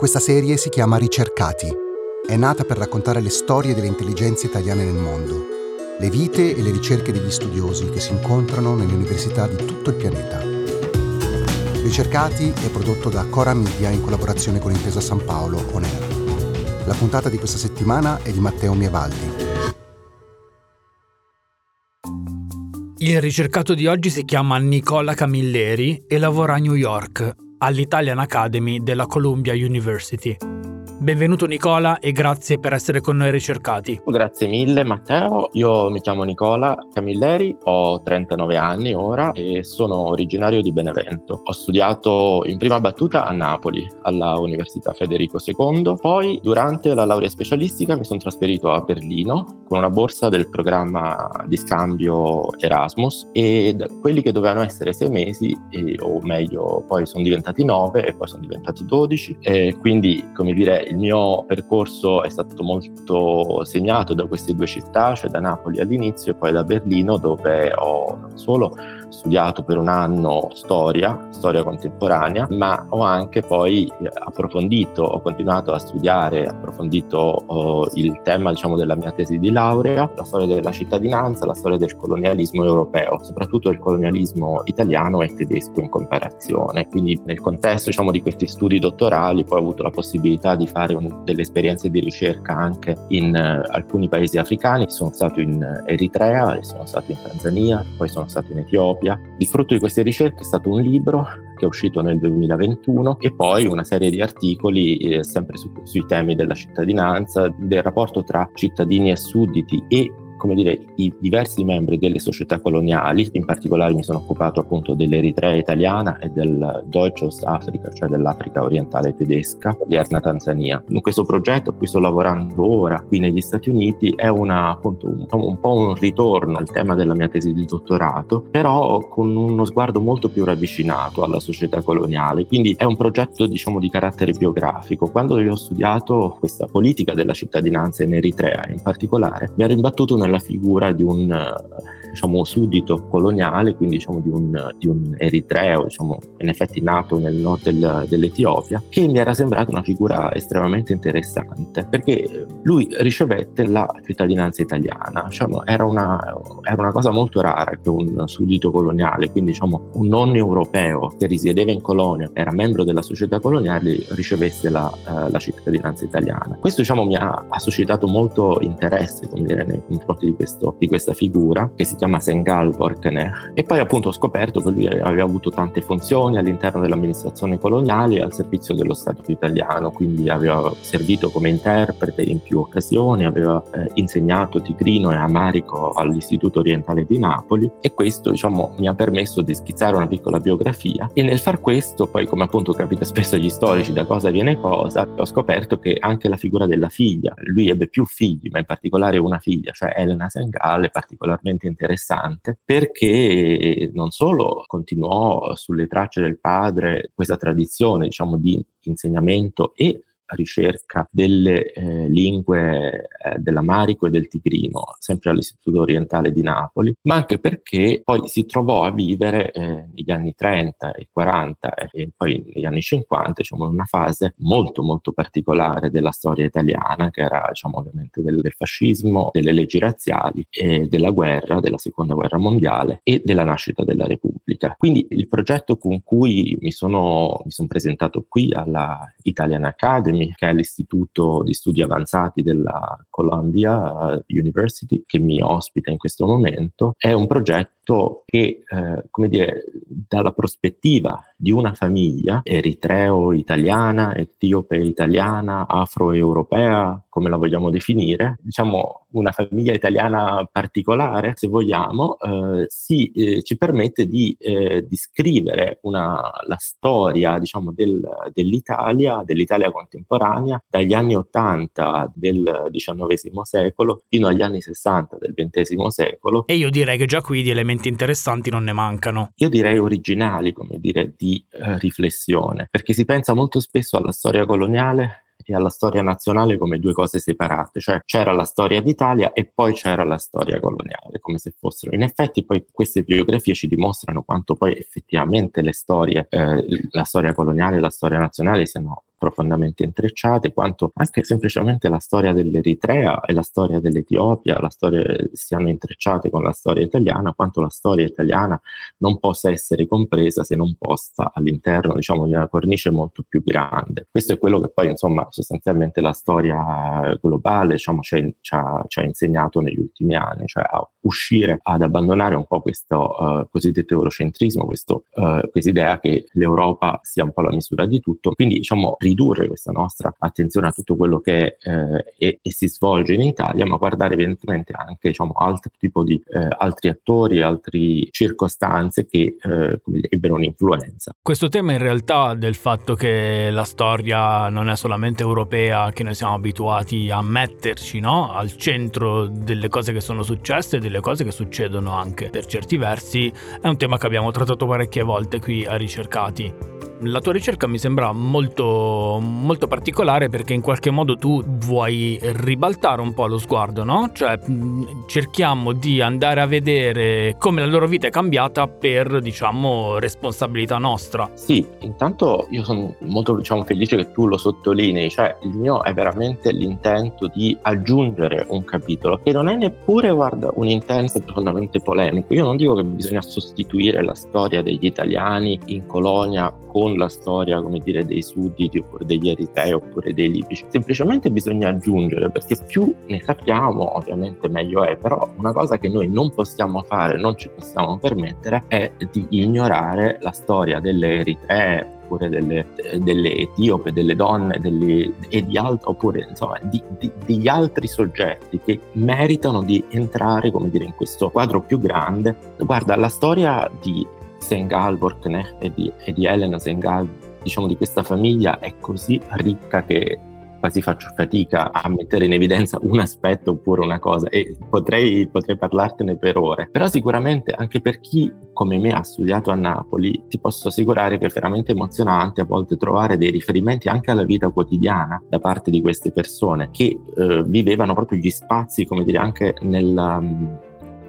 Questa serie si chiama Ricercati. È nata per raccontare le storie delle intelligenze italiane nel mondo, le vite e le ricerche degli studiosi che si incontrano nelle università di tutto il pianeta. Ricercati è prodotto da Cora Media in collaborazione con Intesa San Paolo On Air. La puntata di questa settimana è di Matteo Mievaldi. Il ricercato di oggi si chiama Nicola Camilleri e lavora a New York, all'Italian Academy della Columbia University. Benvenuto Nicola e grazie per essere con noi ricercati. Grazie mille Matteo, io mi chiamo Nicola Camilleri, ho 39 anni ora e sono originario di Benevento. Ho studiato in prima battuta a Napoli, alla Università Federico II, poi durante la laurea specialistica mi sono trasferito a Berlino con una borsa del programma di scambio Erasmus e quelli che dovevano essere sei mesi, o meglio poi sono diventati nove e poi sono diventati dodici e quindi come dire il mio percorso è stato molto segnato da queste due città, cioè da Napoli all'inizio e poi da Berlino dove ho non solo studiato per un anno storia, storia contemporanea, ma ho anche poi eh, approfondito, ho continuato a studiare, approfondito oh, il tema diciamo, della mia tesi di laurea, la storia della cittadinanza, la storia del colonialismo europeo, soprattutto il colonialismo italiano e tedesco in comparazione. Quindi nel contesto diciamo, di questi studi dottorali poi ho avuto la possibilità di fare un, delle esperienze di ricerca anche in uh, alcuni paesi africani, sono stato in Eritrea, sono stato in Tanzania, poi sono stato in Etiopia, Etiopia. Il frutto di queste ricerche è stato un libro che è uscito nel 2021 e poi una serie di articoli eh, sempre su, sui temi della cittadinanza, del rapporto tra cittadini e sudditi e come dire, i diversi membri delle società coloniali, in particolare mi sono occupato appunto dell'Eritrea italiana e del Deutsche Ostafrica, cioè dell'Africa orientale tedesca, di Erna Tanzania. In questo progetto a cui sto lavorando ora qui negli Stati Uniti è una, appunto un, un po' un ritorno al tema della mia tesi di dottorato, però con uno sguardo molto più ravvicinato alla società coloniale, quindi è un progetto diciamo di carattere biografico. Quando io ho studiato questa politica della cittadinanza in Eritrea in particolare, mi ha rimbattuto nella figura di un diciamo, suddito coloniale, quindi diciamo, di, un, di, un, eritreo, diciamo, in effetti nato nel nord del, dell'Etiopia, che mi era sembrata una figura estremamente interessante, perché lui ricevette la cittadinanza italiana, diciamo, era, una, era, una, cosa molto rara che un suddito coloniale, quindi diciamo, un non europeo che risiedeva in colonia, era membro della società coloniale, ricevesse la, uh, la cittadinanza italiana. Questo diciamo, mi ha, ha suscitato molto interesse dire, nei confronti di, questo, di questa figura, che si chiama Sengal Borkene e poi appunto ho scoperto che lui aveva avuto tante funzioni all'interno dell'amministrazione coloniale al servizio dello Stato italiano, quindi aveva servito come interprete in più occasioni, aveva eh, insegnato tigrino e amarico all'Istituto Orientale di Napoli e questo diciamo mi ha permesso di schizzare una piccola biografia. E nel far questo poi come appunto capita spesso agli storici da cosa viene cosa ho scoperto che anche la figura della figlia, lui ebbe più figli ma in particolare una figlia, cioè Elena Sengal è particolarmente interessante interessante perché non solo continuò sulle tracce del padre questa tradizione diciamo di insegnamento e ricerca delle eh, lingue eh, dell'amarico e del tigrino, sempre all'Istituto Orientale di Napoli, ma anche perché poi si trovò a vivere eh, negli anni 30 e 40 e poi negli anni 50, diciamo, in una fase molto molto particolare della storia italiana, che era diciamo, ovviamente del, del fascismo, delle leggi razziali della guerra, della seconda guerra mondiale e della nascita della Repubblica. Quindi il progetto con cui mi sono, mi sono presentato qui alla Italian Academy anni, che è l'Istituto di Studi Avanzati della Columbia eh, University, che mi ospita in questo momento, è un progetto che, eh, come dire, dalla prospettiva di una famiglia eritreo-italiana, etiope-italiana, afro-europea, come la vogliamo definire, diciamo una famiglia italiana particolare, se vogliamo, eh, si, eh, ci permette di eh, descrivere la storia diciamo, del, dell'Italia, dell'Italia contemporanea, dagli anni 80 del XIX secolo fino agli anni 60 del XX secolo. E io direi che già qui di elementi interessanti non ne mancano. Io direi originali, come dire, di eh, riflessione, perché si pensa molto spesso alla storia coloniale e alla storia nazionale come due cose separate, cioè c'era la storia d'Italia e poi c'era la storia coloniale, come se fossero. In effetti poi queste biografie ci dimostrano quanto poi effettivamente le storie, eh, la storia coloniale e la storia nazionale siano profondamente intrecciate, quanto anche semplicemente la storia dell'Eritrea e la storia dell'Etiopia, la storia siano intrecciate con la storia italiana, quanto la storia italiana non possa essere compresa se non posta all'interno diciamo, di una cornice molto più grande. Questo è quello che poi insomma sostanzialmente la storia globale diciamo, ci, ha, ci, ha, insegnato negli ultimi anni, cioè a uscire, ad abbandonare un po' questo uh, cosiddetto eurocentrismo, questo, uh, idea che l'Europa sia un po' la misura di tutto, quindi diciamo ridurre questa nostra attenzione a tutto quello che eh, è, e si svolge in Italia, ma guardare evidentemente anche diciamo, altri tipo di eh, altri attori, altre circostanze che eh, ebbero un'influenza. Questo tema in realtà del fatto che la storia non è solamente europea, che noi siamo abituati a metterci no? al centro delle cose che sono successe e delle cose che succedono anche per certi versi, è un tema che abbiamo trattato parecchie volte qui a Ricercati la tua ricerca mi sembra molto, molto particolare perché in qualche modo tu vuoi ribaltare un po' lo sguardo, no? Cioè cerchiamo di andare a vedere come la loro vita è cambiata per, diciamo, responsabilità nostra. Sì, intanto io sono molto diciamo, felice che tu lo sottolinei, cioè il mio è veramente l'intento di aggiungere un capitolo che non è neppure, guarda, un intento profondamente polemico. Io non dico che bisogna sostituire la storia degli italiani in colonia con la storia, come dire, dei sudditi oppure degli eritei oppure dei libici. Semplicemente bisogna aggiungere, perché più ne sappiamo, ovviamente meglio è, però una cosa che noi non possiamo fare, non ci possiamo permettere, è di ignorare la storia delle eritee oppure delle, delle, etiope, delle donne delle, e di altro, oppure insomma di, di, di, altri soggetti che meritano di entrare, come dire, in questo quadro più grande. Guarda, la storia di Sengal Borkneh e di, e di Elena Sengal, diciamo di questa famiglia, è così ricca che quasi faccio fatica a mettere in evidenza un aspetto oppure una cosa e potrei, potrei, parlartene per ore. Però sicuramente anche per chi come me ha studiato a Napoli ti posso assicurare che è veramente emozionante a volte trovare dei riferimenti anche alla vita quotidiana da parte di queste persone che eh, vivevano proprio gli spazi, come dire, anche nella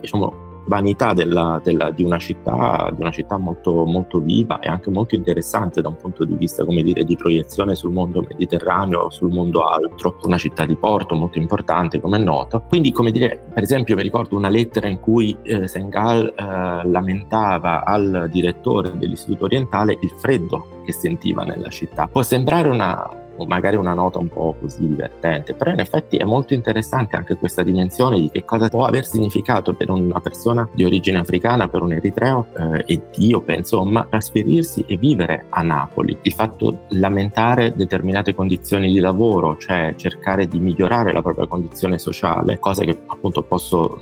diciamo vanità della, della, di, una città, di una città molto, molto viva e anche molto interessante da un punto di vista come dire, di proiezione sul mondo mediterraneo, sul mondo altro, una città di porto molto importante come è noto. Quindi come dire, per esempio mi ricordo una lettera in cui eh, Sengal eh, lamentava al direttore dell'Istituto Orientale il freddo che sentiva nella città. Può sembrare una, magari una nota un po' così divertente, però in effetti è molto interessante anche questa dimensione di che cosa può aver significato per una persona di origine africana, per un eritreo eh, etiope, insomma, trasferirsi e vivere a Napoli. Il fatto lamentare determinate condizioni di lavoro, cioè cercare di migliorare la propria condizione sociale, cosa che appunto posso,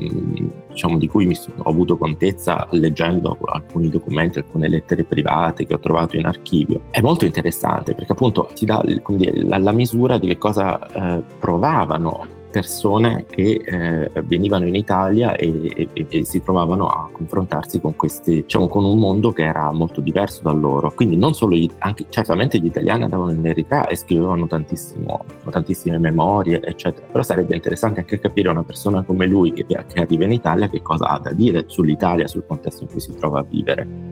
diciamo, di cui mi sono, ho avuto contezza leggendo alcuni documenti, alcune lettere private che ho trovato in archivio, è molto interessante perché appunto ti dà, come la, la misura di che cosa eh, provavano persone che eh, venivano in Italia e, e, e, si trovavano a confrontarsi con questi, diciamo, con un mondo che era molto diverso da loro. Quindi non solo, gli, anche, certamente gli italiani andavano in eredità e scrivevano tantissime memorie, eccetera. Però sarebbe interessante anche capire una persona come lui che, che arriva in Italia che cosa ha da dire sull'Italia, sul contesto in cui si trova a vivere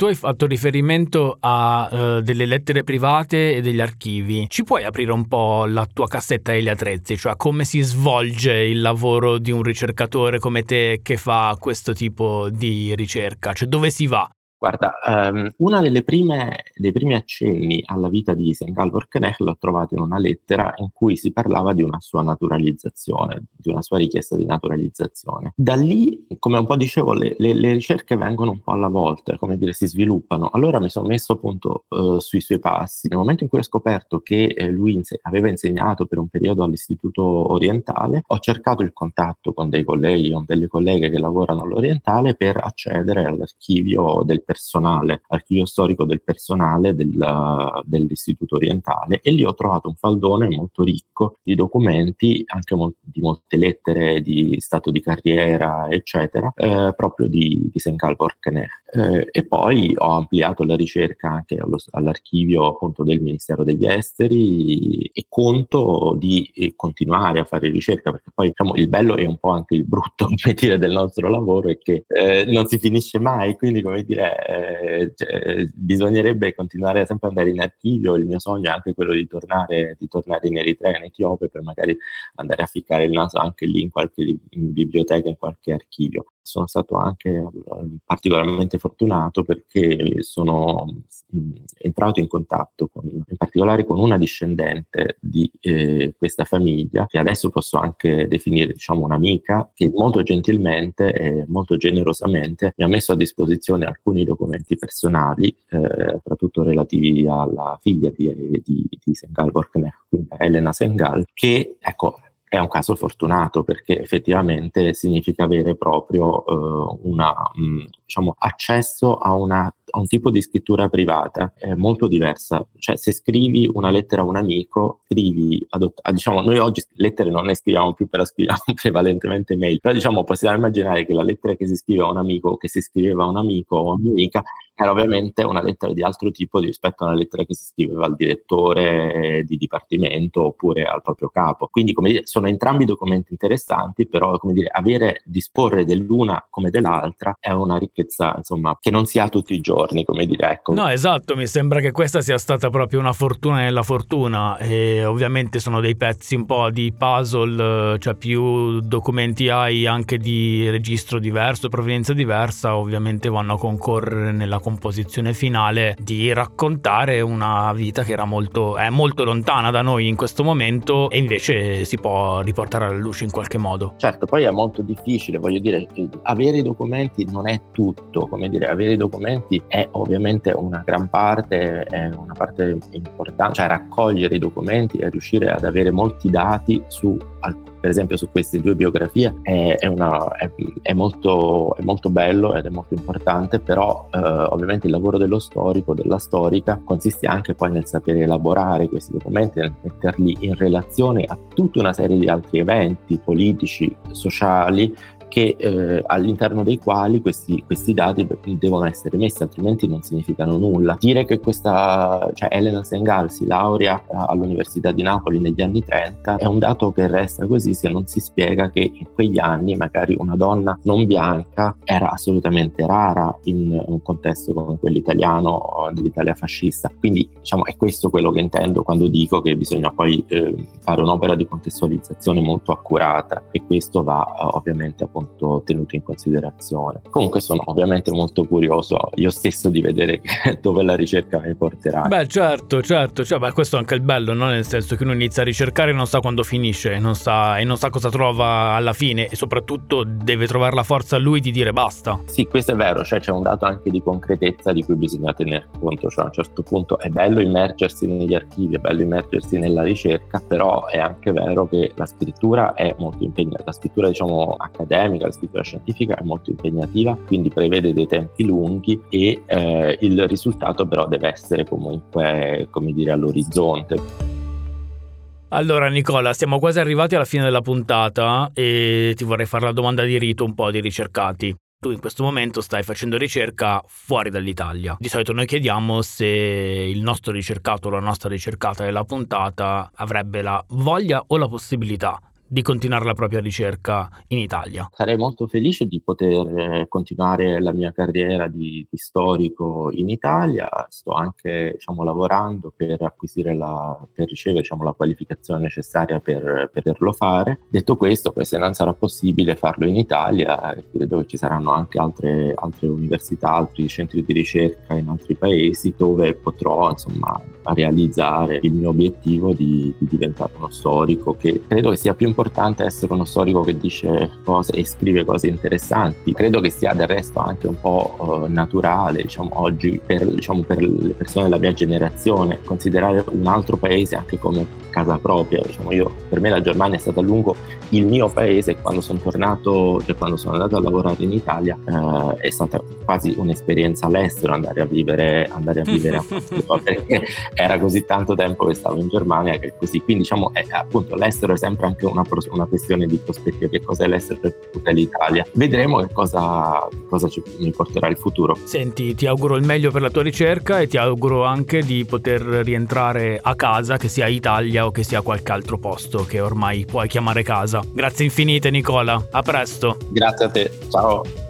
tu hai fatto riferimento a uh, delle lettere private e degli archivi. Ci puoi aprire un po' la tua cassetta degli attrezzi, cioè come si svolge il lavoro di un ricercatore come te che fa questo tipo di ricerca? Cioè dove si va? Guarda, um, una delle prime, dei primi accenni alla vita di. Galvor Knecht l'ho trovato in una lettera in cui si parlava di una sua naturalizzazione, di una sua richiesta di naturalizzazione. Da lì, come un po' dicevo, le, le, le ricerche vengono un po' alla volta, come dire, si sviluppano. Allora mi sono messo appunto uh, sui suoi passi. Nel momento in cui ho scoperto che eh, lui inse- aveva insegnato per un periodo all'Istituto Orientale, ho cercato il contatto con dei colleghi, con delle colleghe che lavorano all'Orientale per accedere all'archivio del personale, archivio storico del personale del, dell'Istituto Orientale e lì ho trovato un faldone molto ricco di documenti, anche mol- di molte lettere di stato di carriera, eccetera, eh, proprio di, di Senkal Borkene. Eh, e poi ho ampliato la ricerca anche allo, all'archivio appunto del Ministero degli Esteri e conto di eh, continuare a fare ricerca perché poi diciamo, il bello e un po' anche il brutto dire, del nostro lavoro è che eh, non si finisce mai, quindi come dire eh, cioè, bisognerebbe continuare sempre ad andare in archivio, il mio sogno è anche quello di tornare, di tornare in Eritrea, in Etiopia, per magari andare a ficcare il naso anche lì in qualche in biblioteca, in qualche archivio sono stato anche eh, particolarmente fortunato perché sono mm, entrato in contatto con, in particolare con una discendente di eh, questa famiglia che adesso posso anche definire diciamo un'amica che molto gentilmente e molto generosamente mi ha messo a disposizione alcuni documenti personali eh, soprattutto relativi alla figlia di, di, di Sengal Borkner, Elena Sengal che ecco è un caso fortunato perché effettivamente significa avere proprio eh, una, mm, diciamo, accesso a una a un tipo di scrittura privata è molto diversa. Cioè, se scrivi una lettera a un amico, scrivi, adott- ah, diciamo, noi oggi lettere non ne scriviamo più, però scriviamo prevalentemente mail. Però, diciamo, possiamo immaginare che la lettera che si scrive a un amico, che si scriveva a un amico o a un'amica, era ovviamente una lettera di altro tipo rispetto a una lettera che si scriveva al direttore di dipartimento oppure al proprio capo. Quindi, come dire, sono entrambi documenti interessanti, però, come dire, avere, disporre dell'una come dell'altra è una ricchezza, insomma, che non si ha tutti i giorni giorni, come dire. Ecco. No, esatto, mi sembra che questa sia stata proprio una fortuna nella fortuna e ovviamente sono dei pezzi un po' di puzzle, cioè più documenti hai anche di registro diverso, provenienza diversa, ovviamente vanno a concorrere nella composizione finale di raccontare una vita che era molto, è molto lontana da noi in questo momento e invece si può riportare alla luce in qualche modo. Certo, poi è molto difficile, voglio dire, avere i documenti non è tutto, come dire, avere i documenti è ovviamente una gran parte, è una parte importante, cioè raccogliere i documenti e riuscire ad avere molti dati su per esempio su queste due biografie è, è, una, è, è, molto, molto, bello ed è molto importante, però eh, ovviamente il lavoro dello storico, della storica, consiste anche poi nel sapere elaborare questi documenti, nel metterli in relazione a tutta una serie di altri eventi politici, sociali che, eh, all'interno dei quali questi, questi, dati devono essere messi, altrimenti non significano nulla. Dire che questa, cioè Elena Sengal si laurea all'Università di Napoli negli anni 30 è un dato che resta così se non si spiega che in quegli anni magari una donna non bianca era assolutamente rara in un contesto come quello italiano dell'Italia fascista. Quindi diciamo è questo quello che intendo quando dico che bisogna poi eh, fare un'opera di contestualizzazione molto accurata e questo va eh, ovviamente appunto appunto tenuto in considerazione. Comunque sono ovviamente molto curioso io stesso di vedere dove la ricerca mi porterà. Beh certo, certo, cioè, beh, questo è anche il bello, no? nel senso che uno inizia a ricercare e non sa quando finisce, non sa, e non sa cosa trova alla fine e soprattutto deve trovare la forza lui di dire basta. Sì, questo è vero, cioè c'è un dato anche di concretezza di cui bisogna tenere conto, cioè a un certo punto è bello immergersi negli archivi, è bello immergersi nella ricerca, però è anche vero che la scrittura è molto impegnata, la scrittura diciamo accademica, accademica, la scrittura scientifica è molto impegnativa, quindi prevede dei tempi lunghi e eh, il risultato però deve essere comunque, come dire, all'orizzonte. Allora Nicola, siamo quasi arrivati alla fine della puntata e ti vorrei fare la domanda di rito un po' di ricercati. Tu in questo momento stai facendo ricerca fuori dall'Italia. Di solito noi chiediamo se il nostro ricercato o la nostra ricercata della puntata avrebbe la voglia o la possibilità di continuare la propria ricerca in Italia. Sarei molto felice di poter eh, continuare la mia carriera di, di storico in Italia. Sto anche diciamo, lavorando per acquisire la, per ricevere diciamo, la qualificazione necessaria per, poterlo fare. Detto questo, poi se non sarà possibile farlo in Italia, credo che ci saranno anche altre, altre università, altri centri di ricerca in altri paesi dove potrò insomma realizzare il mio obiettivo di, di diventare uno storico che credo che sia più importante importante essere uno storico che dice cose e scrive cose interessanti. Credo che sia del resto anche un po' uh, naturale, diciamo, oggi per, diciamo, per, le persone della mia generazione, considerare un altro paese anche come casa propria. Diciamo, io, per me la Germania è stata a lungo il mio paese quando sono tornato, cioè quando sono andato a lavorare in Italia, uh, è stata quasi un'esperienza all'estero andare a vivere, andare a, vivere a Mosca, perché era così tanto tempo che stavo in Germania che così. Quindi diciamo, è, appunto l'estero è sempre anche una una questione di prospettiva, che cosa è l'essere per tutta l'Italia. Vedremo che cosa, cosa ci, mi porterà il futuro. Senti, ti auguro il meglio per la tua ricerca e ti auguro anche di poter rientrare a casa, che sia Italia o che sia qualche altro posto che ormai puoi chiamare casa. Grazie infinite Nicola, a presto. Grazie a te, ciao.